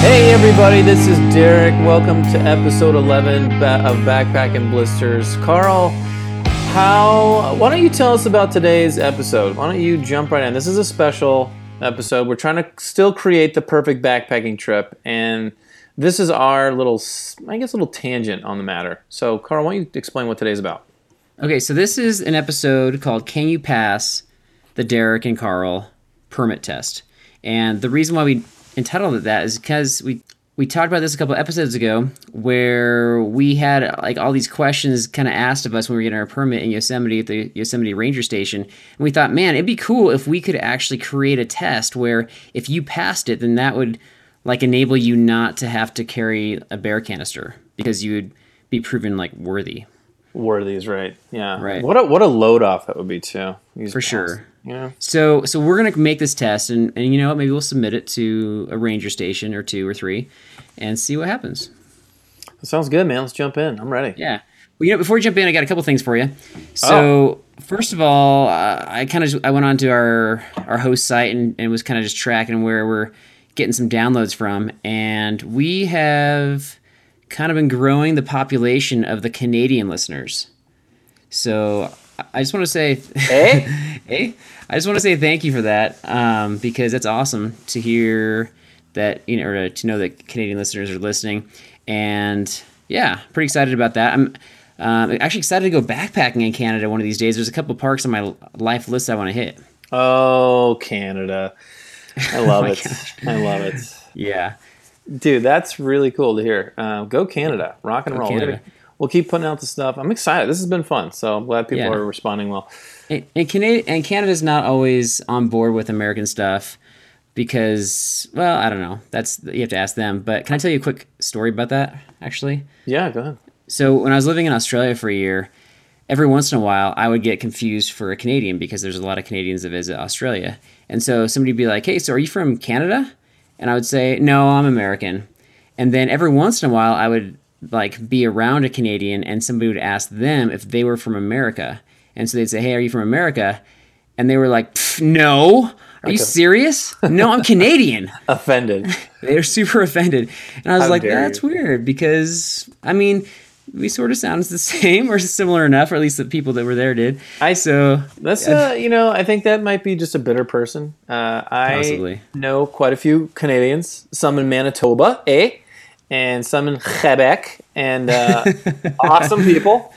Hey everybody, this is Derek. Welcome to episode 11 of Backpacking Blisters. Carl, how why don't you tell us about today's episode? Why don't you jump right in? This is a special episode. We're trying to still create the perfect backpacking trip and this is our little I guess little tangent on the matter. So, Carl, why don't you explain what today's about? Okay, so this is an episode called Can You Pass the Derek and Carl Permit Test. And the reason why we entitled it that is because we we talked about this a couple episodes ago where we had like all these questions kind of asked of us when we were getting our permit in Yosemite at the Yosemite Ranger Station. And we thought, man, it'd be cool if we could actually create a test where if you passed it, then that would like enable you not to have to carry a bear canister because you would be proven like worthy. Worthy is right. Yeah. Right. What a what a load off that would be too. Use For sure. Yeah. So so we're gonna make this test, and, and you know what? Maybe we'll submit it to a ranger station or two or three, and see what happens. That sounds good, man. Let's jump in. I'm ready. Yeah. Well, you know, before we jump in, I got a couple things for you. So first of all, uh, I kind of I went onto our our host site and, and was kind of just tracking where we're getting some downloads from, and we have kind of been growing the population of the Canadian listeners. So I just want to say, Hey? hey, I just want to say thank you for that um, because that's awesome to hear that you know or to know that Canadian listeners are listening, and yeah, pretty excited about that. I'm um, actually excited to go backpacking in Canada one of these days. There's a couple parks on my life list I want to hit. Oh, Canada. I love my it. I love it. Yeah, Dude, that's really cool to hear. Uh, go Canada. Rock and Go roll. Canada. We'll keep putting out the stuff. I'm excited. This has been fun. So I'm glad people Yeah. are responding well. and, and Canada and Canada's not always on board with American stuff because, well, I don't know. That's you have to ask them. But can I tell you a quick story about that? Actually, Yeah, go ahead. So when I was living in Australia for a year, every once in a while I would get confused for a Canadian because there's a lot of Canadians that visit Australia. And so somebody would be like, "Hey, so are you from Canada?" And I would say, "No, I'm American." And then every once in a while I would like be around a Canadian and somebody would ask them if they were from America. And so they'd say, "Hey, are you from America?" And they were like, "No." Are you serious? No, I'm Canadian. Offended. They're super offended. And I was How like, that's you." weird because, I mean, we sort of sound the same or similar enough, or at least the people that were there did. I- so That's uh, you know, I think that might be just a bitter person. Uh, I Possibly. know quite a few Canadians, some in Manitoba, eh, and some in Quebec, and uh, awesome people,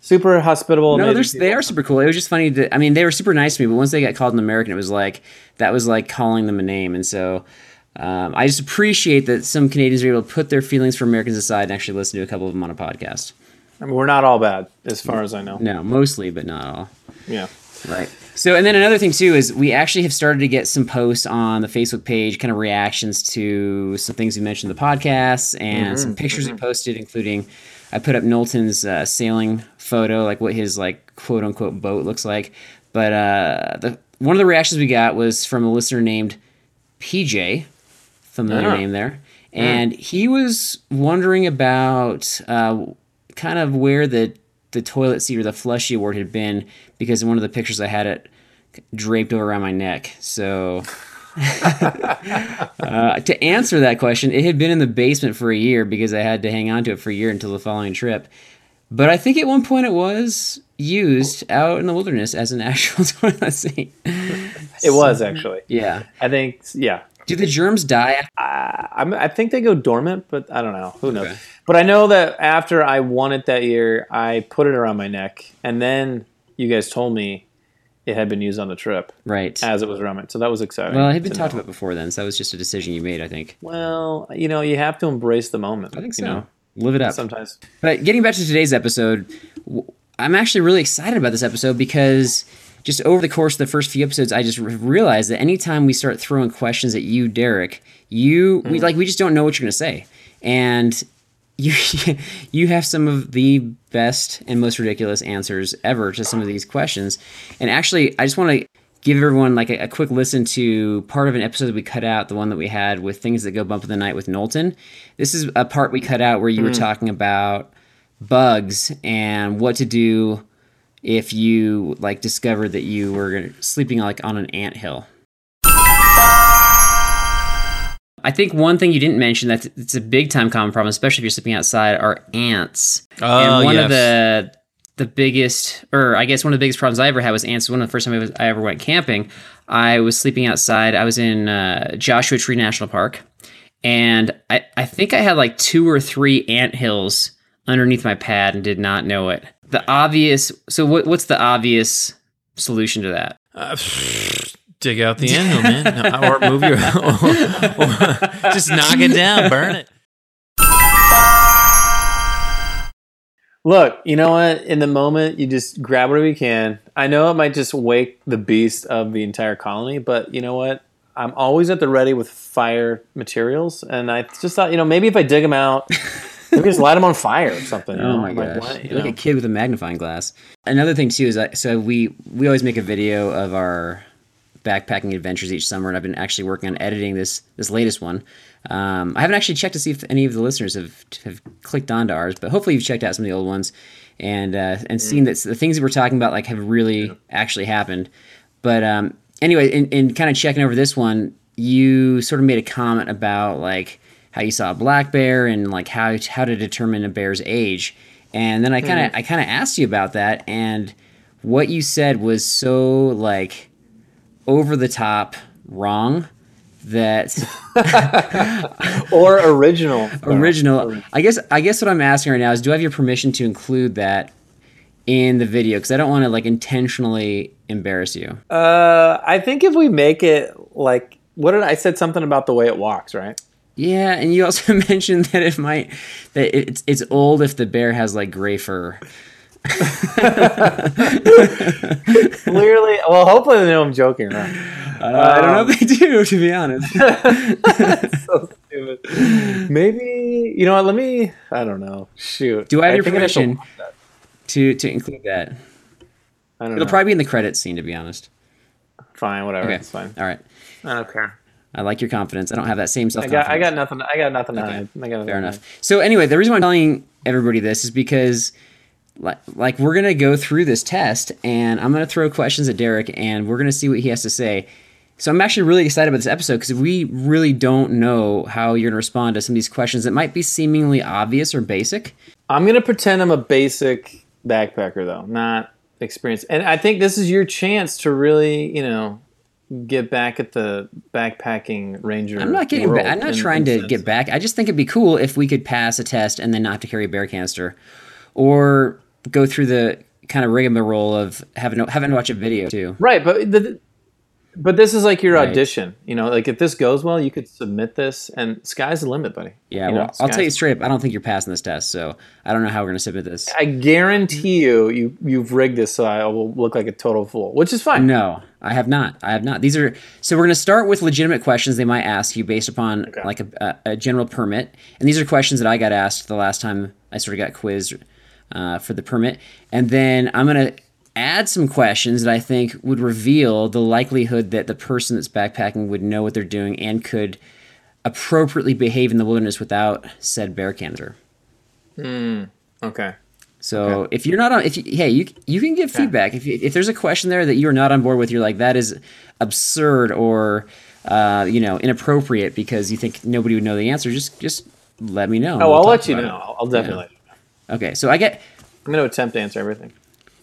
super hospitable. no, there's, they are super cool. It was just funny. To, I mean, they were super nice to me, but once they got called an American, it was like that was like calling them a name. And so um, I just appreciate that some Canadians are able to put their feelings for Americans aside and actually listen to a couple of them on a podcast. I mean, we're not all bad, as far as I know. No, mostly, but not all. Yeah. Right. So, and then another thing too is we actually have started to get some posts on the Facebook page, kind of reactions to some things we mentioned in the podcast and some pictures we posted, including I put up Knowlton's uh, sailing photo, like what his like quote unquote boat looks like. But uh, the one of the reactions we got was from a listener named PJ, familiar name there, and he was wondering about uh, kind of where the the toilet seat or the flushy award had been because in one of the pictures I had it draped over around my neck. So uh, to answer that question, it had been in the basement for a year because I had to hang on to it for a year until the following trip. But I think at one point it was used out in the wilderness as an actual toilet seat. It was actually. Yeah. I think yeah. Do the germs die? I, I'm, I think they go dormant, but I don't know. Who knows? Okay. But I know that after I won it that year, I put it around my neck, and then you guys told me it had been used on the trip Right. as it was around it. So that was exciting. well, it had been talked know. about before then, so that was just a decision you made, I think. Well, you know, you have to embrace the moment. I think you so. know? Live it up. Sometimes. But getting back to today's episode, I'm actually really excited about this episode because just over the course of the first few episodes, I just re- realized that anytime we start throwing questions at you, Derek, you we mm. like we just don't know what you're going to say, and you you have some of the best and most ridiculous answers ever to some of these questions. And actually, I just want to give everyone like a, a quick listen to part of an episode that we cut out, the one that we had with things that go bump in the night with Knowlton. This is a part we cut out where you were mm. talking about bugs and what to do if you like discovered that you were sleeping like on an ant hill. I think one thing you didn't mention that it's a big time common problem, especially if you're sleeping outside, are ants. Oh, and one of the the biggest, or I guess one of the biggest problems I ever had was ants. One of the first time I, was, I ever went camping, I was sleeping outside. I was in uh, Joshua Tree National Park, and I, I think I had like two or three ant hills underneath my pad and did not know it. The obvious. So what, what's the obvious solution to that? Uh, dig out the anthill, man. No, or move your. or just knock it down, burn it. Look, you know what? In the moment, you just grab whatever you can. I know it might just wake the beast of the entire colony, but you know what? I'm always at the ready with fire materials, and I just thought, you know, maybe if I dig them out, maybe just light them on fire or something. you Oh know? my Like, gosh! why- you like know? a kid with a magnifying glass. Another thing too is that so we we always make a video of our backpacking adventures each summer, and I've been actually working on editing this this latest one. Um, I haven't actually checked to see if any of the listeners have have clicked onto ours, but hopefully you've checked out some of the old ones and uh, and seen that the things that we're talking about like have really actually happened. But um, anyway, in, in kind of checking over this one, you sort of made a comment about like how you saw a black bear and like how how to determine a bear's age. And then I kind of I kind of asked you about that, and what you said was so like over the top wrong that or original. original. I guess I guess what I'm asking right now is, do I have your permission to include that in the video? Because I don't want to like intentionally embarrass you. Uh, I think if we make it like, what did I said something about the way it walks, right? Yeah, and you also mentioned that it might that it's it's old if the bear has like gray fur. Clearly, well, hopefully they know I'm joking, right? Uh, I don't know if um, they do, to be honest. so stupid. Maybe you know what? Let me. I don't know. Shoot. Do I have your have to permission to to include that? I don't know. It'll know. probably be in the credits scene, to be honest. fine. Whatever. Okay, It's fine. All right. I don't care. I like your confidence. I don't have that same self I got. I got nothing. I got nothing to hide. I got nothing Fair enough. So anyway, the reason why I'm telling everybody this is because like, like we're gonna go through this test and I'm gonna throw questions at Derek and we're gonna see what he has to say. So I'm actually really excited about this episode because we really don't know how you're gonna respond to some of these questions that might be seemingly obvious or basic. I'm gonna pretend I'm a basic backpacker though, not experienced. And I think this is your chance to really, you know, get back at the backpacking ranger. I'm not getting back. I'm not trying to sense. get back. I just think it'd be cool if we could pass a test and then not have to carry a bear canister, or go through the kind of rigmarole of having to, having to watch a video too. Right, but the, but this is like your Right. audition. You know, like if this goes well, you could submit this, and sky's the limit, buddy. Yeah, You well, know, I'll tell you straight up. I don't think you're passing this test, so I don't know how we're gonna submit this. I guarantee you, you you've rigged this so I will look like a total fool, which is fine. No, I have not. I have not. These are so we're gonna start with legitimate questions they might ask you based upon like a, a, a general permit, and these are questions that I got asked the last time I sort of got quizzed uh, for the permit, and then I'm gonna add some questions that I think would reveal the likelihood that the person that's backpacking would know what they're doing and could appropriately behave in the wilderness without said bear canister. Okay. So if you're not on, if you, hey, you you can give feedback. If you, if there's a question there that you're not on board with, you're like that is absurd or uh, you know inappropriate because you think nobody would know the answer. Just just let me know. Oh, We'll I'll let you know. it. I'll, definitely let you know. Okay, so I get I'm going to attempt to answer everything.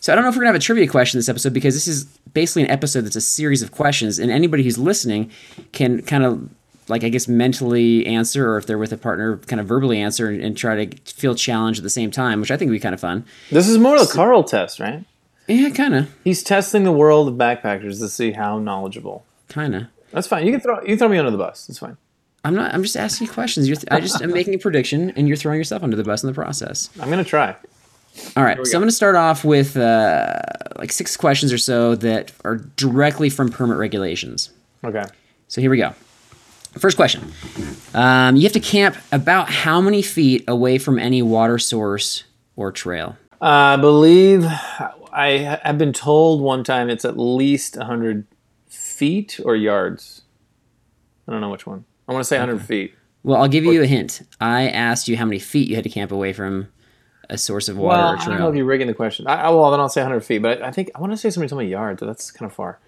So I don't know if we're gonna have a trivia question this episode because this is basically an episode that's a series of questions, and anybody who's listening can kind of like I guess mentally answer, or if they're with a partner, kind of verbally answer and, and try to feel challenged at the same time, which I think would be kind of fun. This is more of a Carl test, right? Yeah, kind of, He's testing the world of backpackers to see how knowledgeable. kind of. That's fine. You can throw you can throw me under the bus. It's fine. I'm not. I'm just asking you questions. You're th- I just am making a prediction, and you're throwing yourself under the bus in the process. I'm going to try. All right, so I'm going to start off with uh, like six questions or so that are directly from permit regulations. Okay. So here we go. First question. Um, you have to camp about how many feet away from any water source or trail? I believe I have been told one time it's at least 100 feet or yards. I don't know which one. I want to say 100 feet. Well, I'll give you a hint. I asked you how many feet you had to camp away from a source of water Well, or I don't know if you're rigging the question. I, I, well, then I'll say 100 feet, but I think I want to say somebody told me yards, but that's kind of far.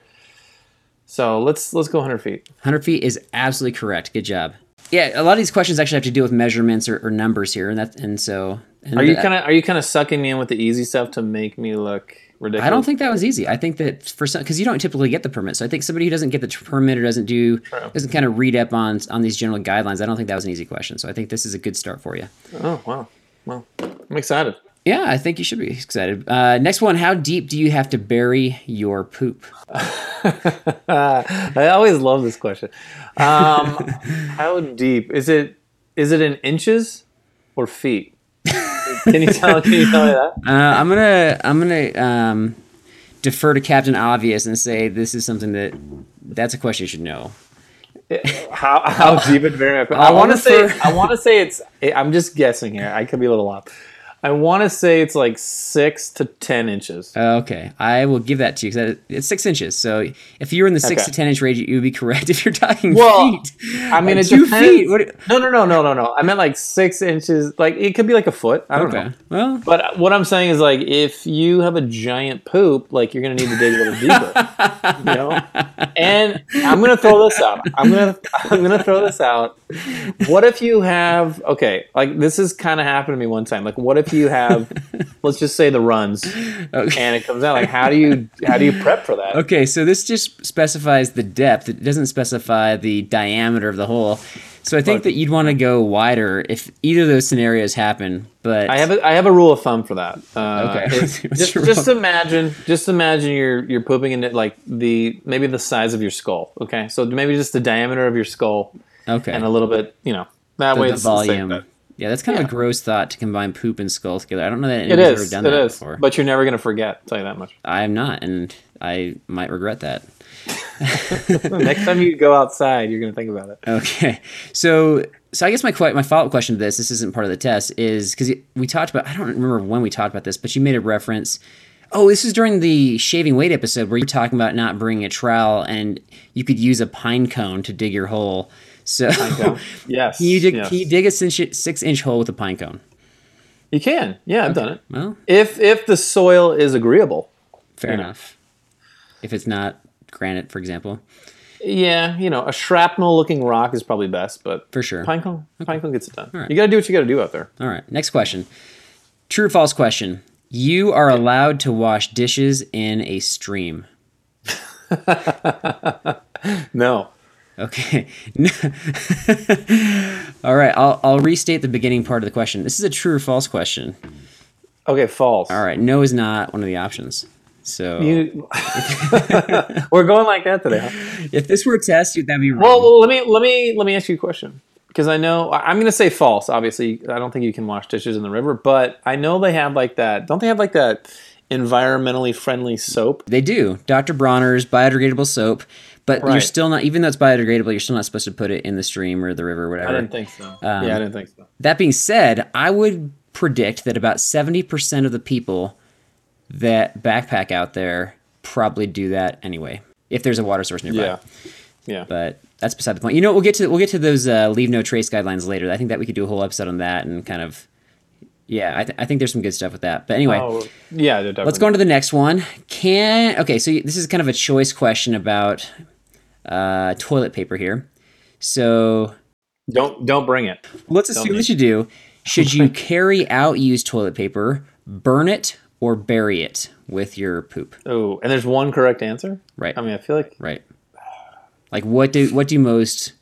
So let's let's go 100 feet. 100 feet is absolutely correct. Good job. Yeah, a lot of these questions actually have to do with measurements or, or numbers here, and that and so. And Are you kind of are you kind of sucking me in with the easy stuff to make me look ridiculous? I don't think that was easy. I think that for some, because you don't typically get the permit, so I think somebody who doesn't get the permit or doesn't do doesn't kind of read up on on these general guidelines. I don't think that was an easy question. So I think this is a good start for you. Oh wow, well, I'm excited. Yeah, I think you should be excited. Uh, next one: How deep do you have to bury your poop? I always love this question. Um, how deep is it? Is it in inches or feet? Can you tell? Can you tell me that? Uh, I'm gonna I'm gonna um, defer to Captain Obvious and say this is something that that's a question you should know. How how deep it very? I want to say I want to say it's. I'm just guessing here. I could be a little off. I want to say it's like six to ten inches. Okay, I will give that to you because it's six inches. So if you're in the six Okay. to ten inch range, you would be correct. If you're talking Well, feet, I mean, Like it two depends. feet. What? No, no, no, no, no, no. I meant like six inches. Like it could be like a foot. I don't Okay, know. well, But what I'm saying is like if you have a giant poop, like you're gonna need to dig a little deeper. you know? And I'm gonna throw this out. I'm gonna I'm gonna throw this out. What if you have okay, like this has kinda happened to me one time. Like what if you have let's just say the runs okay. and it comes out like how do you how do you prep for that? Okay, so this just specifies the depth. It doesn't specify the diameter of the hole. So I think that you'd want to go wider if either of those scenarios happen. But I have a, I have a rule of thumb for that. Uh, Okay. just just imagine just imagine you're you're pooping in it like the maybe the size of your skull. Okay, so maybe just the diameter of your skull okay, and a little bit, you know, that the, way the it's the same volume. Yeah, that's kind of a gross thought to combine poop and skull together. I don't know that anyone's anybody's is. ever It done that is. before. But you're never gonna forget. I'll tell you that much. I am not, and I might regret that. Next time you go outside, you're gonna think about it. Okay, so so I guess my my follow up question to this, this isn't part of the test, is because we talked about I don't remember when we talked about this, but you made a reference. Oh, this is during the shaving weight episode where you're talking about not bringing a trowel and you could use a pine cone to dig your hole. So Yes. can you dig yes. can you dig a six, inch hole with a pine cone? You can. Yeah, I've done it. Well, If if the soil is agreeable. fair enough. If it's not granite, for example, Yeah, you know, a shrapnel looking rock is probably best, but for sure. pine cone. Pine cone gets it done. right. You got to do what you got to do out there. All right, next question. True or false question? You are allowed to wash dishes in a stream. No. Okay. All right, I'll, I'll restate the beginning part of the question. This is a true or false question. Okay, false. All right, no is not one of the options. So You, we're going like that today. If this were a test, that'd be wrong. Well, well, let me let me let me ask you a question because I know I'm going to say false. Obviously, I don't think you can wash dishes in the river, but I know they have like that. Don't they have like that environmentally friendly soap? they do. Dr. Bronner's biodegradable soap, but you're still not, even though it's biodegradable, you're still not supposed to put it in the stream or the river or I whatever. didn't think so. yeah, I didn't think so. That being said, I would predict that about 70% of the people that backpack out there probably do that anyway, if there's a water source nearby. Yeah, yeah. But that's beside the point. You know, we'll get to we'll get to those uh, leave no trace guidelines later. I think that we could do a whole episode on that and kind of yeah, I, th- I think there's some good stuff with that. But anyway, Oh, yeah. Definitely. let's go on to the next one. Can okay, so this is kind of a choice question about uh, toilet paper here. So Don't don't bring it. let's assume that you do. Should you carry out used toilet paper burn it or bury it with your poop. Oh, and there's one correct answer. Right. I mean, I feel like Right. Like what do what do most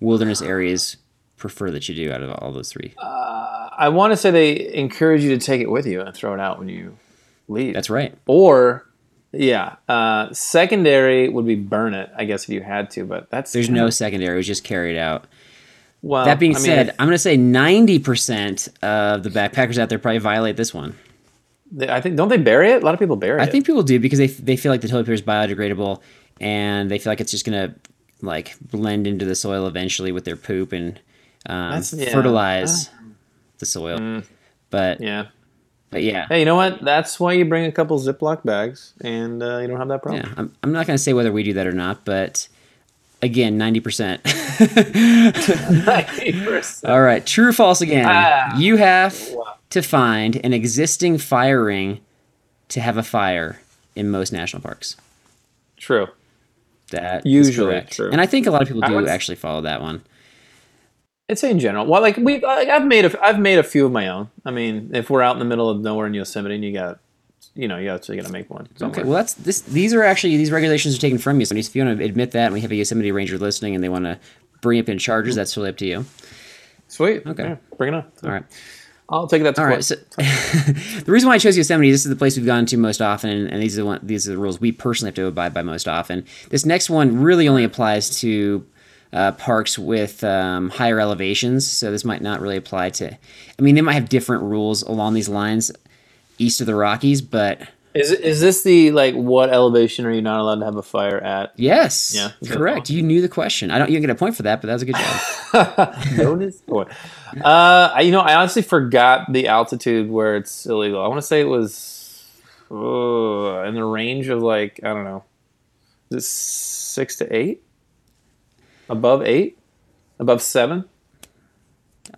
wilderness areas prefer that you do out of all those three? I want to say they encourage you to take it with you and throw it out when you leave. That's right. or yeah, uh, secondary would be burn it. I guess if you had to, but that's There's no secondary. It was just carried out. Well, That being I mean, said, if- I'm going to say 90% of the backpackers out there probably violate this one. I think don't they bury it? A lot of people bury I it. I think people do because they, they feel like the toilet paper is biodegradable and they feel like it's just going to like blend into the soil eventually with their poop and um, yeah. fertilize the soil. But Yeah. But yeah. Hey, you know what? That's why you bring a couple Ziploc bags, and uh, you don't have that problem. Yeah, I'm, I'm not going to say whether we do that or not, but again, 90%. 90%. All right, true or false again. Ah. You have to find an existing fire ring to have a fire in most national parks. True. That is Usually correct. true. And I think a lot of people do actually follow that one. I'd say in general. Well, like we, like I've made a, I've made a few of my own. I mean, if we're out in the middle of nowhere in Yosemite, and you got, you know, you actually got to make one. Okay, well that's this. These are actually these regulations are taken from you. So if you want to admit that, and we have a Yosemite Ranger listening, and they want to bring up in charges, that's totally up to you. Sweet. Okay. Yeah, bring it on. All right. I'll take that to All right. So the reason why I chose Yosemite, this is the place we've gone to most often, and these are the one, these are the rules we personally have to abide by most often. This next one really only applies to uh, parks with um, higher elevations, so this might not really apply to. I mean, they might have different rules along these lines east of the Rockies, but Is is this the like what elevation are you not allowed to have a fire at? yes, Yeah, correct. You knew the question. I don't. You don't get a point for that, but that was a good job. Bonus point. Uh, I- you know, I honestly forgot the altitude where it's illegal. I want to say it was uh, in the range of like I don't know, is it six to eight? Above eight? Above seven?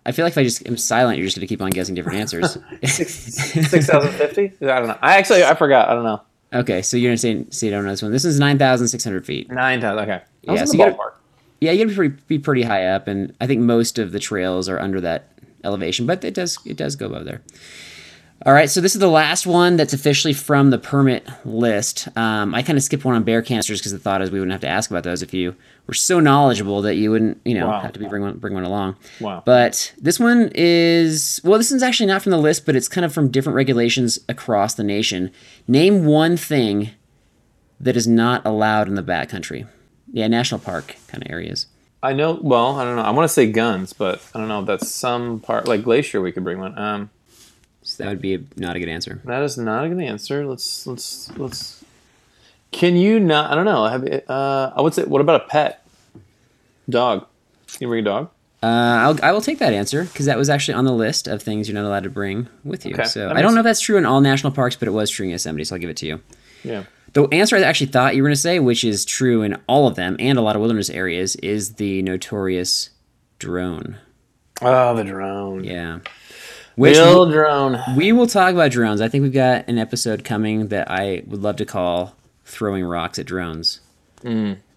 I feel like if I just am silent, you're just going to keep on guessing different answers. Six thousand fifty? I don't know. I actually I forgot. I don't know. okay, so you're going to say, you don't know this one. This is nine thousand six hundred feet. Nine thousand. Okay. I Yeah, so you gotta- Yeah, you got to pretty, be pretty high up, and I think most of the trails are under that elevation, but it does it does go above there. All right, so this is the last one that's officially from the permit list. Um, I kind of skipped one on bear canisters because the thought is we wouldn't have to ask about those if you were so knowledgeable that you wouldn't, you know, Wow. have to be bring one bring one along. Wow. But this one is well, this one's actually not from the list, but it's kind of from different regulations across the nation. Name one thing that is not allowed in the backcountry. Yeah, national park kind of areas. I know. Well, I don't know. I want to say guns, but I don't know. That's some part like glacier. We could bring one. Um, So that would be a, not a good answer. that is not a good answer. Let's let's let's. Can you not? I don't know. Have uh, I would say. What about a pet? Dog. Can you bring a dog? Uh, I'll, I will take that answer because that was actually on the list of things you're not allowed to bring with you. Okay, So I don't know if that's true in all national parks, but it was true in Yosemite, so I'll give it to you. Yeah. The answer I actually thought you were going to say, which is true in all of them and a lot of wilderness areas, is the notorious drone. Oh, the drone. Yeah. Which Bill drone. we will talk about drones. I think we've got an episode coming that I would love to call "Throwing Rocks at Drones."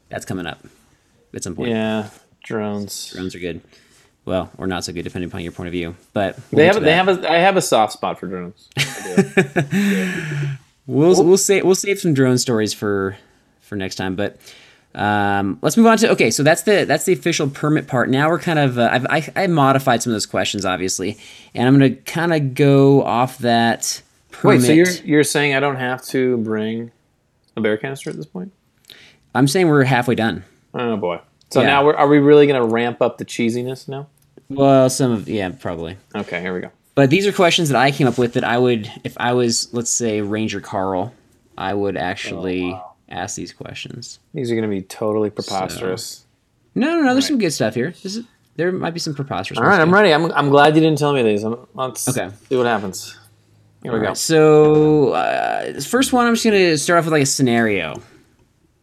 That's coming up at some point. Mm. Yeah, drones. Drones are good. Well, or not so good, depending upon your point of view. But we'll They have. They have a. I have a soft spot for drones. We'll we'll save we'll save some drone stories for for next time. But um, let's move on to okay. So that's the that's the official permit part. Now we're kind of uh, I've I, I modified some of those questions obviously, and I'm gonna kind of go off that. Permit. Wait, so you're you're saying I don't have to bring a bear canister at this point? I'm saying we're halfway done. Oh boy. So Yeah. now we're, are we really going to ramp up the cheesiness now? Well, some of yeah, probably. Okay, here we go. But these are questions that I came up with that I would, if I was, let's say, Ranger Carl, I would actually ask these questions. These are going to be totally preposterous. No, no, no. There's some good stuff here. This is, there might be some preposterous. All right, I'm ready. I'm, I'm glad you didn't tell me these. I'm, let's Okay. see what happens. Here we All go. so uh, this first one, I'm just gonna start off with like a scenario.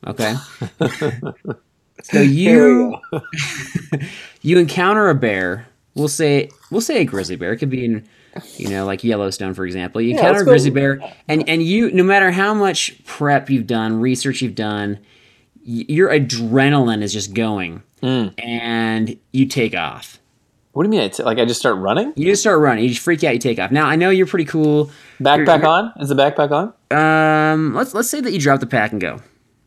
Okay. so you you encounter a bear. We'll say we'll say a grizzly bear. It could be in you know like Yellowstone, for example. You encounter let's a grizzly bear, and and you no matter how much prep you've done, research you've done, y- your adrenaline is just going, Mm. and you take off. What do you mean? It's like I just start running? You just start running. You just freak out. You take off. Now I know you're pretty cool. Backpack You're- on? Is the backpack on? Um, let's let's say that you drop the pack and go.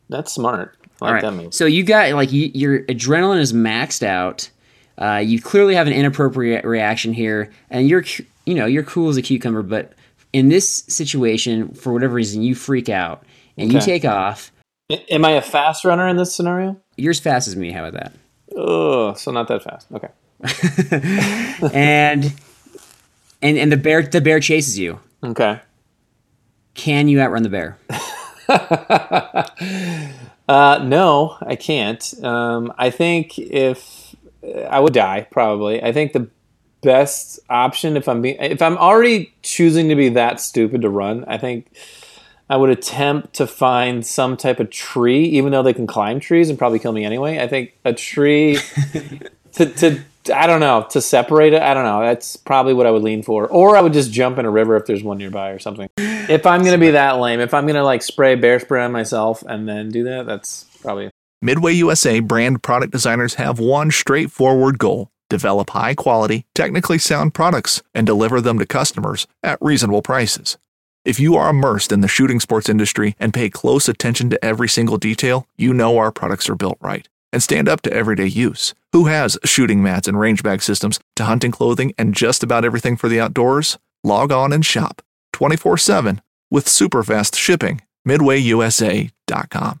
That's smart. I like right. that. So you got like you, your adrenaline is maxed out. Uh, you clearly have an inappropriate reaction here, and you're you know you're cool as a cucumber, but in this situation, for whatever reason, you freak out and you take off. Am I a fast runner in this scenario? You're as fast as me. How about that? Oh, so not that fast. Okay. and and and the bear the bear chases you. Okay. Can you outrun the bear? Uh, no, I can't. Um, I think if I would die, probably. I think the best option, if I'm being, if I'm already choosing to be that stupid to run, I think I would attempt to find some type of tree, even though they can climb trees and probably kill me anyway. I think a tree to, to I don't know to separate it. I don't know. That's probably what I would lean for, or I would just jump in a river if there's one nearby or something. If I'm gonna be that lame, if I'm gonna like spray bear spray on myself and then do that, that's probably Midway USA brand product designers have one straightforward goal develop high quality, technically sound products and deliver them to customers at reasonable prices. If you are immersed in the shooting sports industry and pay close attention to every single detail, you know our products are built right and stand up to everyday use. Who has shooting mats and range bag systems to hunting clothing and just about everything for the outdoors? Log on and shop 24 7 with super fast shipping. MidwayUSA.com.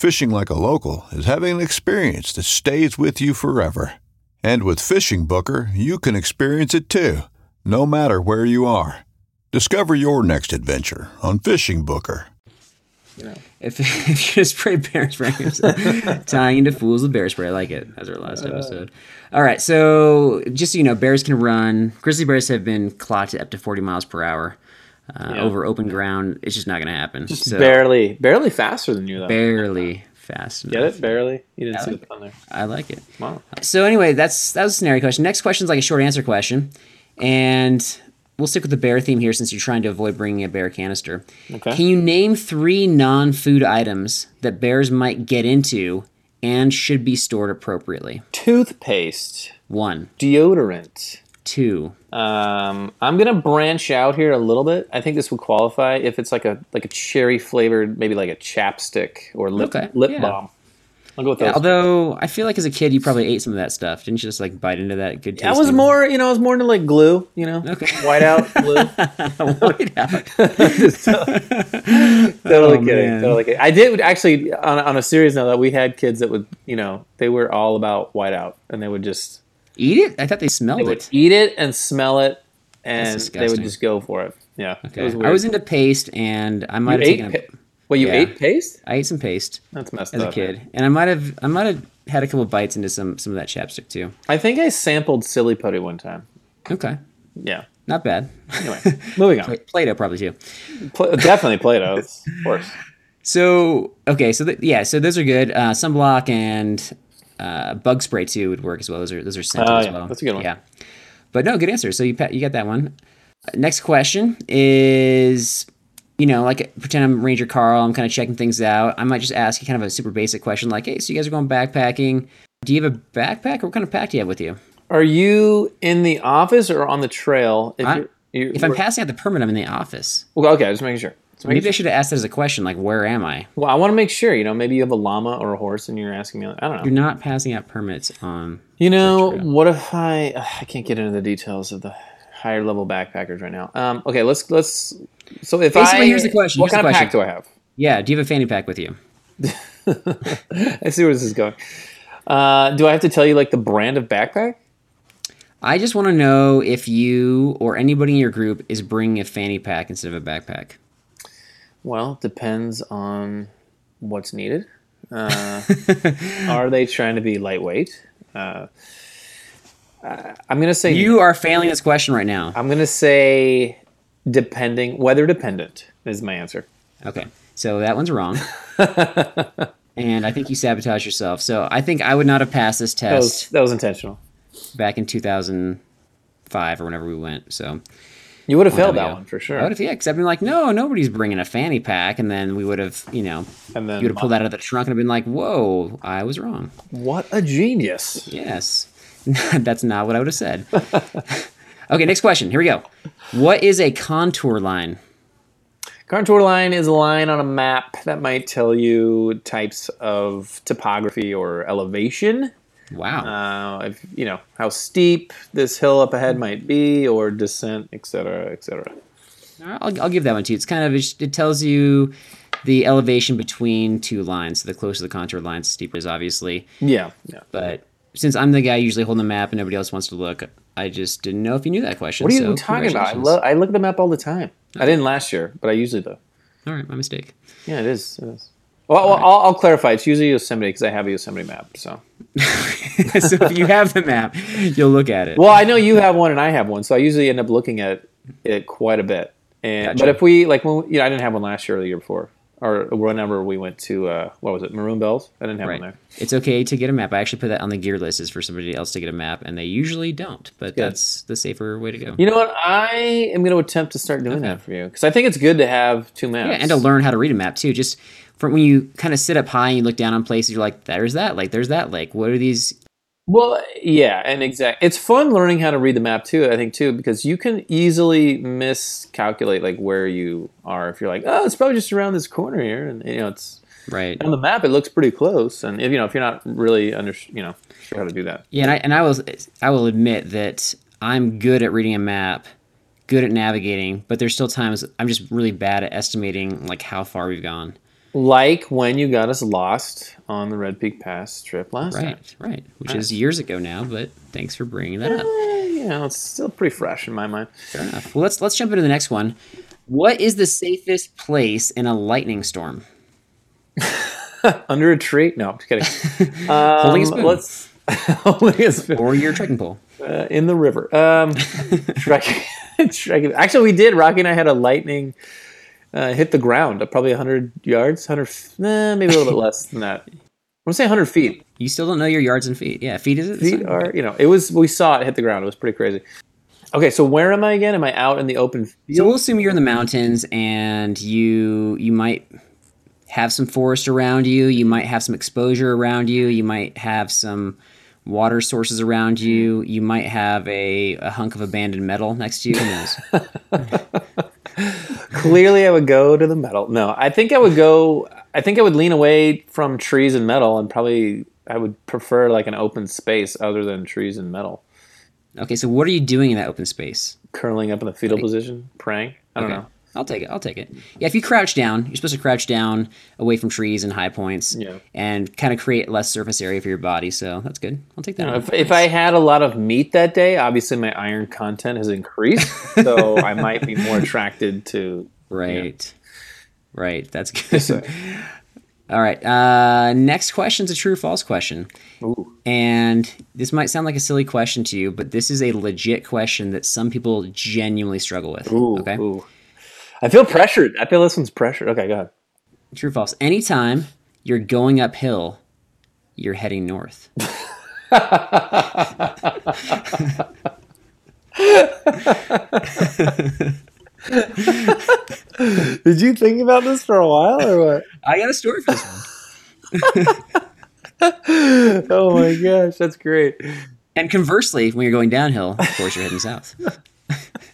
Fishing like a local is having an experience that stays with you forever. And with Fishing Booker, you can experience it too, no matter where you are. Discover your next adventure on Fishing Booker. You If, if you just spray bear spray, tying into fools with bear spray, I like it. As our last uh, episode. All right, so just so you know, bears can run. Grizzly bears have been clocked at up to forty miles per hour uh, Yeah. over open ground. It's just not going to happen. just So, barely, barely faster than you though. barely fast. enough. Get it? Barely. You didn't see the pun there. I like it. Wow. So anyway, that's that was a scenario question. Next question is like a short answer question, and we'll stick with the bear theme here since you're trying to avoid bringing a bear canister. Okay. Can you name three non-food items that bears might get into and should be stored appropriately? Toothpaste, One, deodorant. Two. Um, I'm gonna branch out here a little bit. I think this would qualify if it's like a like a cherry flavored, maybe like a chapstick or lip Okay, lip yeah. balm. I'll go with Yeah, those. although I feel like as a kid you probably ate some of that stuff. Didn't you just like bite into that good? I was more, you know, I was more into like glue, you know, Okay. whiteout glue. White out. totally Oh, kidding. man. Totally kidding. I did actually on on a series now that we had kids that would, you know, they were all about whiteout and they would just Eat it? I thought they smelled they would it. eat it and smell it and they would just go for it. Yeah, it Okay. was I was into paste, and I might you have taken. A, pa- well, you Yeah. ate paste? I ate some paste That's messed as up. a kid, and I might have I might have had a couple bites into some some of that chapstick too. I think I sampled silly putty one time. Okay, Yeah. not bad. Anyway, moving on. Play-Doh probably too. Pl- definitely Play-Doh, of course. So okay, so th- yeah, so those are good. Uh, sunblock and uh, bug spray too would work as well. Those are those are scented Oh, as well. that's a good one. Yeah, but no, good answer. So you you got that one. Uh, Next question is you know, like pretend I'm Ranger Carl, I'm kind of checking things out. I might just ask you kind of a super basic question like, hey, so you guys are going backpacking. Do you have a backpack or what kind of pack do you have with you? Are you in the office or on the trail? If, I- you're, you're, If I'm passing out the permit, I'm in the office. well, okay, just making sure. Making Maybe I should have asked that as a question, like, where am I? Well, I want to make sure. You know, maybe you have a llama or a horse, and you're asking me. Like, I don't know. You're not passing out permits on. You know, what if I? ugh, I can't get into the details of the higher level backpackers right now. Um, okay, let's let's. So if Basically, I here's the question, What here's kind of pack do I have? Yeah, do you have a fanny pack with you? I see where this is going. Uh, do I have to tell you like the brand of backpack? I just want to know if you or anybody in your group is bringing a fanny pack instead of a backpack. Well, depends on what's needed. Uh, are they trying to be lightweight? Uh, uh, I'm gonna say You are failing this question right now. I'm gonna say depending weather dependent is my answer. Okay, so that one's wrong. and I think you sabotage yourself. So I think I would not have passed this That was test that was intentional. back in 2005 or whenever we went. So You would have failed that one for sure. I would have, yeah, because I've been like, no, nobody's bringing a fanny pack. And then we would have, you know, And then you would have pulled that out of the trunk and have been like, whoa, I was wrong. what a genius! Yes. That's not what I would have said. okay, next question. Here we go. What is a contour line? Contour line is a line on a map that might tell you types of topography or elevation. Wow. Uh, if you know how steep this hill up ahead might be, or descent, etc., etc. I'll, I'll give that one to you. It's kind of, it, tells you the elevation between two lines. So the closer the contour line, the steeper is obviously. Yeah, yeah. But since I'm the guy usually holding the map and nobody else wants to look, I just didn't know if you knew that question. What are you so talking about? I, lo- I look at the map all the time. I didn't last year, but I usually do. All right, my mistake. Yeah, it is. It is. Well, well I'll, I'll clarify. It's usually Yosemite because I have a Yosemite map. So, so if you have the map, you'll look at it. well, I know you have one and I have one, so I usually end up looking at it quite a bit. And Gotcha. but if we like, when you know, I didn't have one last year or the year before, or whenever we went to uh, what was it, Maroon Bells? I didn't have Right. one there. It's okay to get a map. I actually put that on the gear list is for somebody else to get a map, and they usually don't. But Good. that's the safer way to go. You know what? I am going to attempt to start doing that for you because I think it's good to have two maps. Yeah, and to learn how to read a map too. Just from when you kind of sit up high and you look down on places, you're like, "There's that lake. There's that lake. What are these?" Well, yeah, and exact. It's fun learning how to read the map too. I think too because you can easily miscalculate like where you are if you're like, oh, it's probably just around this corner here, and you know, it's Right. on the map. It looks pretty close, and if you know, if you're not really under, you know, sure how to do that. Yeah, and I and I will I will admit that I'm good at reading a map, good at navigating, but there's still times I'm just really bad at estimating like how far we've gone. Like when you got us lost on the Red Peak Pass trip last time. Right, right. Which is years ago now, but thanks for bringing that up. Eh, You know, it's still pretty fresh in my mind. Fair enough. Well, let's let's jump into the next one. What is the safest place in a lightning storm? Under a tree? No, I'm just kidding. Um, Holding a spoon. Let's holding a spoon. Or your trekking pole? uh, in the river. Um, trekking, trekking. Actually, we did. Rocky and I had a lightning uh, hit the ground at probably 100 yards, 100, f- nah, maybe a little bit less than that. I'm say 100 feet. You still don't know your yards and feet. Yeah, feet is it? Feet are, you know, it was. We saw it hit the ground. It was pretty crazy. Okay, so where am I again? Am I out in the open So we'll assume you're in the mountains and you you might have some forest around you, you might have some exposure around you, you might have some water sources around you, you might have a, a hunk of abandoned metal next to you. Who knows? Clearly, I would go to the metal. No, I think I would go. I think I would lean away from trees and metal, and probably I would prefer like an open space other than trees and metal. okay, so what are you doing in that open space? Curling up in the fetal position, praying. I don't Okay. know. I'll take it. I'll take it. Yeah, if you crouch down, you're supposed to crouch down away from trees and high points Yeah. and kind of create less surface area for your body. So that's good. I'll take that. Know, one. if, if I had a lot of meat that day, obviously my iron content has increased, so I might be more attracted to. Right. Right. That's So, good. All right. Uh, next question's a true or false question. ooh. And this might sound like a silly question to you, but this is a legit question that some people genuinely struggle with. Ooh, okay. ooh. I feel pressured. I feel this one's pressured. Okay, go ahead. True or false? Anytime you're going uphill, you're heading north. Did you think about this for a while or what? I got a story for this one. oh my gosh, that's great. And conversely, when you're going downhill, of course you're heading south.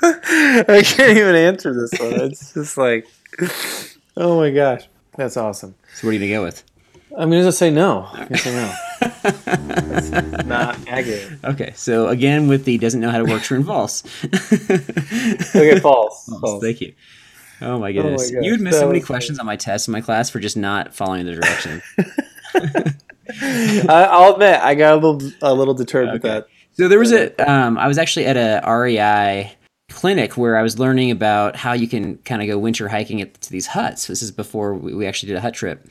I can't even answer this one. It's just like, oh my gosh, that's awesome. So what are you gonna go with? I'm gonna just say no. I'm gonna say no. That's not accurate. Okay, so again with the doesn't know how to work true and false. Okay, false. false. Thank you. Oh my goodness. gosh, you would miss so many questions on my test in my class for just not following the direction. I, I'll admit, I got a little a little deterred with that. So there was a um, I was actually at a REI clinic where I was learning about how you can kind of go winter hiking at, to these huts. This is before we, we actually did a hut trip.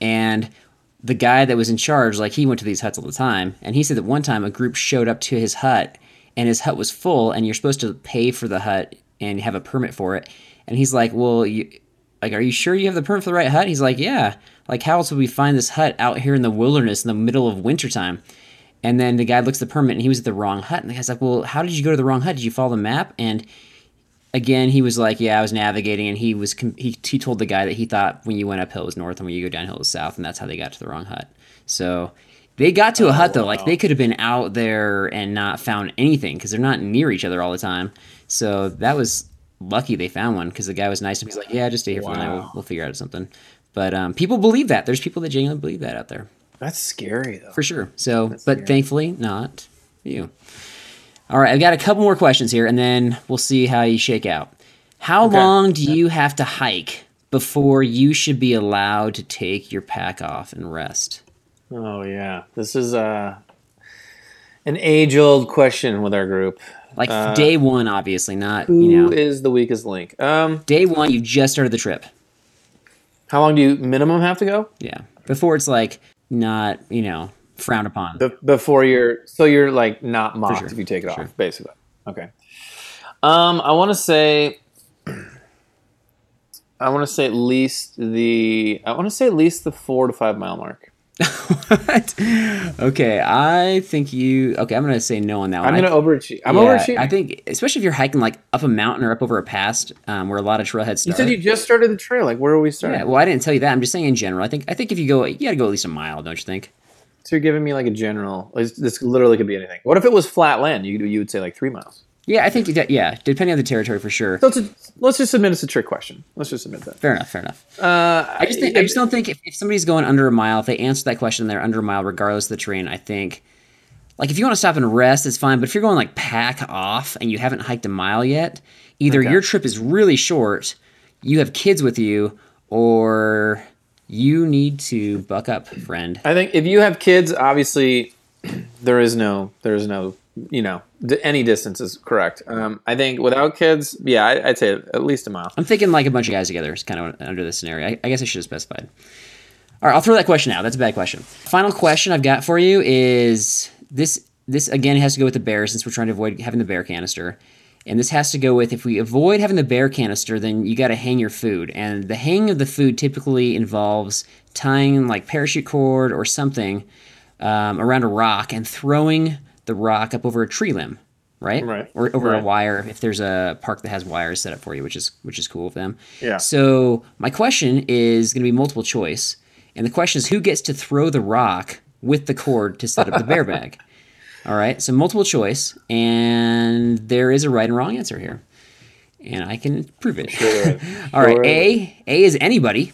And the guy that was in charge, like he went to these huts all the time, and he said that one time a group showed up to his hut, and his hut was full, and you're supposed to pay for the hut and have a permit for it. And he's like, "Well, you, like, are you sure you have the permit for the right hut?" He's like, "Yeah. Like, how else would we find this hut out here in the wilderness in the middle of wintertime?" And then the guy looks at the permit, and he was at the wrong hut. And the guy's like, "Well, how did you go to the wrong hut? Did you follow the map?" And again, he was like, "Yeah, I was navigating," and he was he he told the guy that he thought when you went uphill was north and when you go downhill was south, and that's how they got to the wrong hut. So they got to a hut though, like they could have been out there and not found anything because they're not near each other all the time. So that was lucky they found one because the guy was nice to him. He's like, "Yeah, just stay here for the night. We'll, we'll figure out something." But um, people believe that. There's people that genuinely believe that out there That's scary though. for sure. So, but thankfully, not you. All right, I've got a couple more questions here, and then we'll see how you shake out. How long do you have to hike before you should be allowed to take your pack off and rest? Oh yeah, this is uh, an age-old question with our group. Like day one, obviously, not Who you is the weakest link? Um, day one. You just started the trip. how long do you minimum have to go? Yeah, before it's like not you know frowned upon. Be- before you're so you're like not mocked sure. if you take it Sure. off, basically. Okay. Um, I want to say, I want to say at least the, I want to say at least the four to five mile mark. What? Okay, I think you. Okay, I'm gonna say no on that one. I'm gonna overachieve. I'm yeah, overachieving. I think, especially if you're hiking like up a mountain or up over a pass, um, where a lot of trailheads start. you said you just started the trail. Like, where are we starting? yeah, well, I didn't tell you that. I'm just saying in general. I think I think if you go, you got to go at least a mile, don't you think? So you're giving me like a general. This this literally could be anything. What if it was flat land? You you would say like three miles. Yeah, I think that. Yeah, depending on the territory for sure. So a, let's just admit it's a trick question. Let's just admit that. Fair enough. Fair enough. Uh, I just think I just don't think if, if somebody's going under a mile, if they answer that question, they're under a mile regardless of the terrain. I think. Like if you want to stop and rest, it's fine. But if you're going like pack off and you haven't hiked a mile yet, either Okay. your trip is really short, you have kids with you, or you need to buck up, friend. I think if you have kids, obviously there is no there is no you know any distance is correct. Um, I think without kids, yeah, I, I'd say at least a mile. I'm thinking like a bunch of guys together is kind of under this scenario. I, I guess I should have specified. All right, I'll throw that question out. That's a bad question. Final question I've got for you is this. This again has to go with the bear since we're trying to avoid having the bear canister, and this has to go with if we avoid having the bear canister, then you got to hang your food, and the hanging of the food typically involves tying like parachute cord or something um, around a rock and throwing the rock up over a tree limb, right? Right. Or over a wire if there's a park that has wires set up for you, which is which is cool of them. Yeah. So my question is going to be multiple choice, and the question is who gets to throw the rock with the cord to set up the bear bag. All right. So multiple choice, and there is a right and wrong answer here, and I can prove it. Sure. All right. Sure. A A is anybody.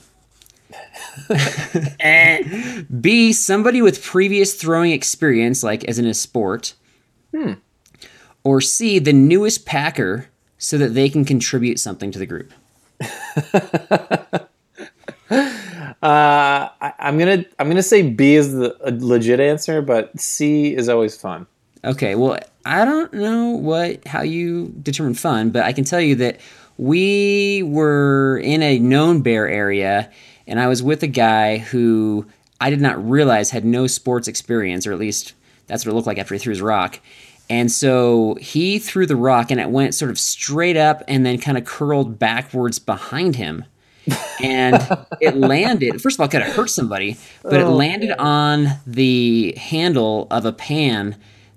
B somebody with previous throwing experience, like as in a sport. Or C the newest packer, so that they can contribute something to the group. Uh, I, I'm gonna I'm gonna say B is the a legit answer, but C is always fun. Okay, well, I don't know what how you determine fun, but I can tell you that we were in a known bear area, and I was with a guy who I did not realize had no sports experience, or at least that's what it looked like after he threw his rock. And so he threw the rock, and it went sort of straight up and then kind of curled backwards behind him. and it landed. First of all, it could have hurt somebody, but it oh, landed on the handle of a pan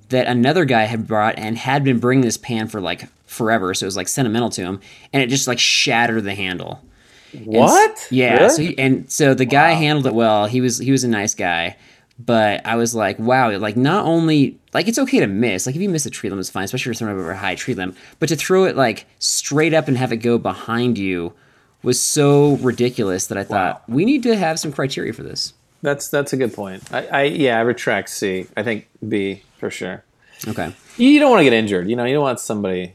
that another guy had brought and had been bringing this pan for like forever, so it was like sentimental to him, and it just like shattered the handle. And What? yeah. Really? So he, and so the guy handled it well. He was he was a nice guy, but I was like, wow, like not only like it's okay to miss, like if you miss a tree limb, it's fine, especially if you're throwing over a high tree limb. But to throw it like straight up and have it go behind you was so ridiculous that I thought we need to have some criteria for this. That's that's a good point. I, I yeah, I retract C. I think B for sure. Okay. You don't want to get injured. You know, you don't want somebody.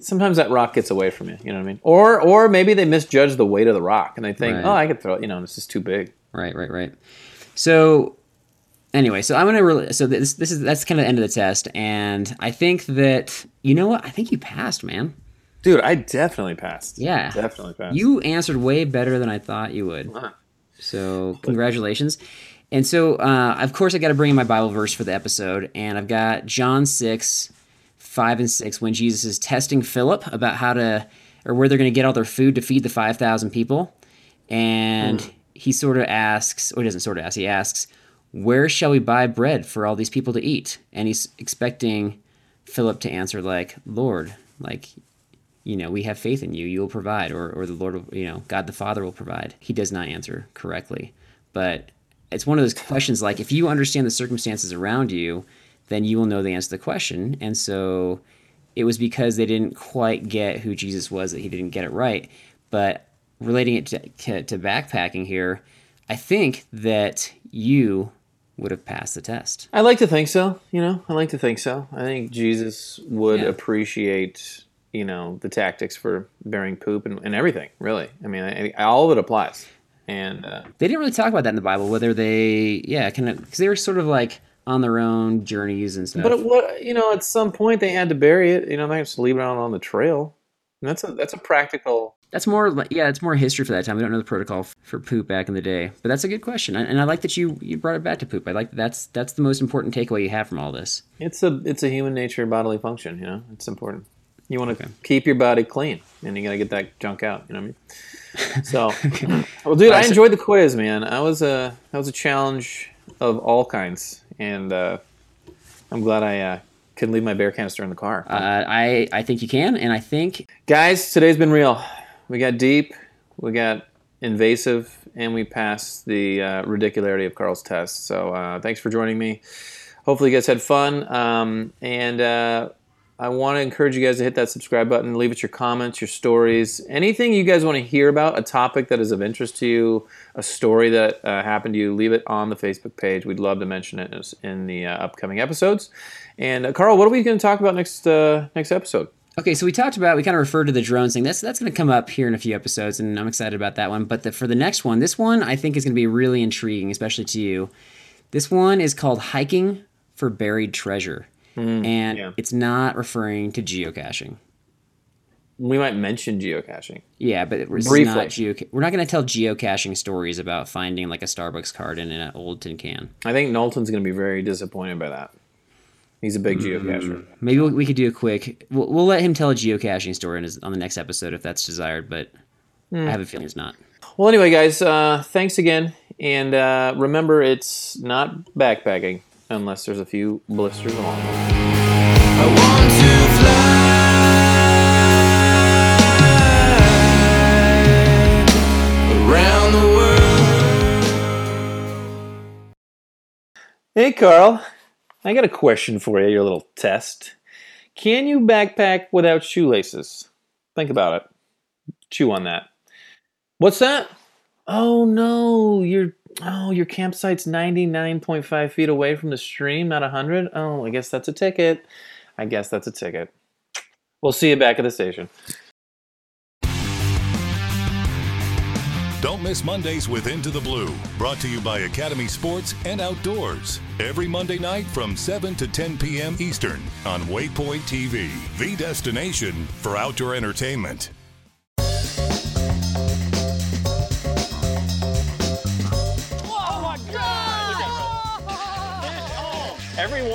Sometimes that rock gets away from you. You know what I mean? Or or maybe they misjudge the weight of the rock and they think, Right. oh, I could throw it. You know, this is too big. Right, right, right. So anyway, so I'm gonna really so this this is that's kind of the end of the test, and I think that you know what I think you passed, man. Dude, I definitely passed. Yeah, definitely passed. You answered way better than I thought you would. So congratulations. And so, uh, of course, I got to bring in my Bible verse for the episode, and I've got John six, five and six, when Jesus is testing Philip about how to or where they're going to get all their food to feed the five thousand people, and hmm. he sort of asks, or he doesn't sort of ask, he asks, "Where shall we buy bread for all these people to eat?" And he's expecting Philip to answer like, "Lord, like you know, we have faith in you, you will provide, or, or the Lord, will, you know, God the Father will provide. He does not answer correctly. But it's one of those questions like, if you understand the circumstances around you, then you will know the answer to the question. And so it was because they didn't quite get who Jesus was that he didn't get it right. But relating it to, to, to backpacking here, I think that you would have passed the test. I like to think so. You know, I like to think so. I think Jesus would Yeah. appreciate, you know, the tactics for bearing poop and, and everything. Really, I mean, I, I- all of it applies. And uh, They didn't really talk about that in the Bible, whether they, yeah, kind of, because they were sort of like on their own journeys and stuff. but it, what you know, at some point they had to bury it. You know, they just leave it out on the trail. And that's a that's a practical. That's more, yeah, it's more history for that time. We don't know the protocol for poop back in the day, but that's a good question, and I like that you you brought it back to poop. I like that that's that's the most important takeaway you have from all this. It's a it's a human nature bodily function. You know, it's important. You want to keep your body clean, and you got to get that junk out. You know what I mean? So, well, dude, I enjoyed the quiz, man. I was a that was a challenge of all kinds, and uh, I'm glad I uh, could leave my bear canister in the car. Uh, I I think you can, and I think Guys, today's been real. We got deep, we got invasive, and we passed the uh, ridicularity of Carl's test. So uh, thanks for joining me. Hopefully, you guys had fun. Um, and uh, I want to encourage you guys to hit that subscribe button, leave us your comments, your stories, anything you guys want to hear about, a topic that is of interest to you, a story that uh, happened to you, leave it on the Facebook page. We'd love to mention it in- the uh, upcoming episodes. And uh, Carl, what are we going to talk about next uh, next episode? Okay, so we talked about we kind of referred to the drones thing. That's that's going to come up here in a few episodes, and I'm excited about that one. But the, for the next one, this one I think is going to be really intriguing, especially to you. This one is called hiking for buried treasure, and yeah. it's not referring to geocaching. We might mention geocaching. Yeah, but it's Briefly. not geoca- We're not going to tell geocaching stories about finding like a Starbucks card in an old tin can. I think Knowlton's going to be very disappointed by that. He's a big Mm-hmm. geocacher. Maybe we we could do a quick. We'll, we'll let him tell a geocaching story in his, on the next episode if that's desired, but I have a feeling it's not. Well, anyway, guys, uh, thanks again. And uh, remember, it's not backpacking unless there's a few blisters along. Hey, Carl. I got a question for you, your little test. Can you backpack without shoelaces? Think about it. Chew on that. What's that? Oh no, your oh your campsite's ninety nine point five feet away from the stream, not hundred. Oh, I guess that's a ticket. I guess that's a ticket. We'll see you back at the station. Don't miss Mondays with Into the Blue, brought to you by Academy Sports and Outdoors. Every Monday night from 7 to 10 p.m. Eastern on Waypoint TV, the destination for outdoor entertainment.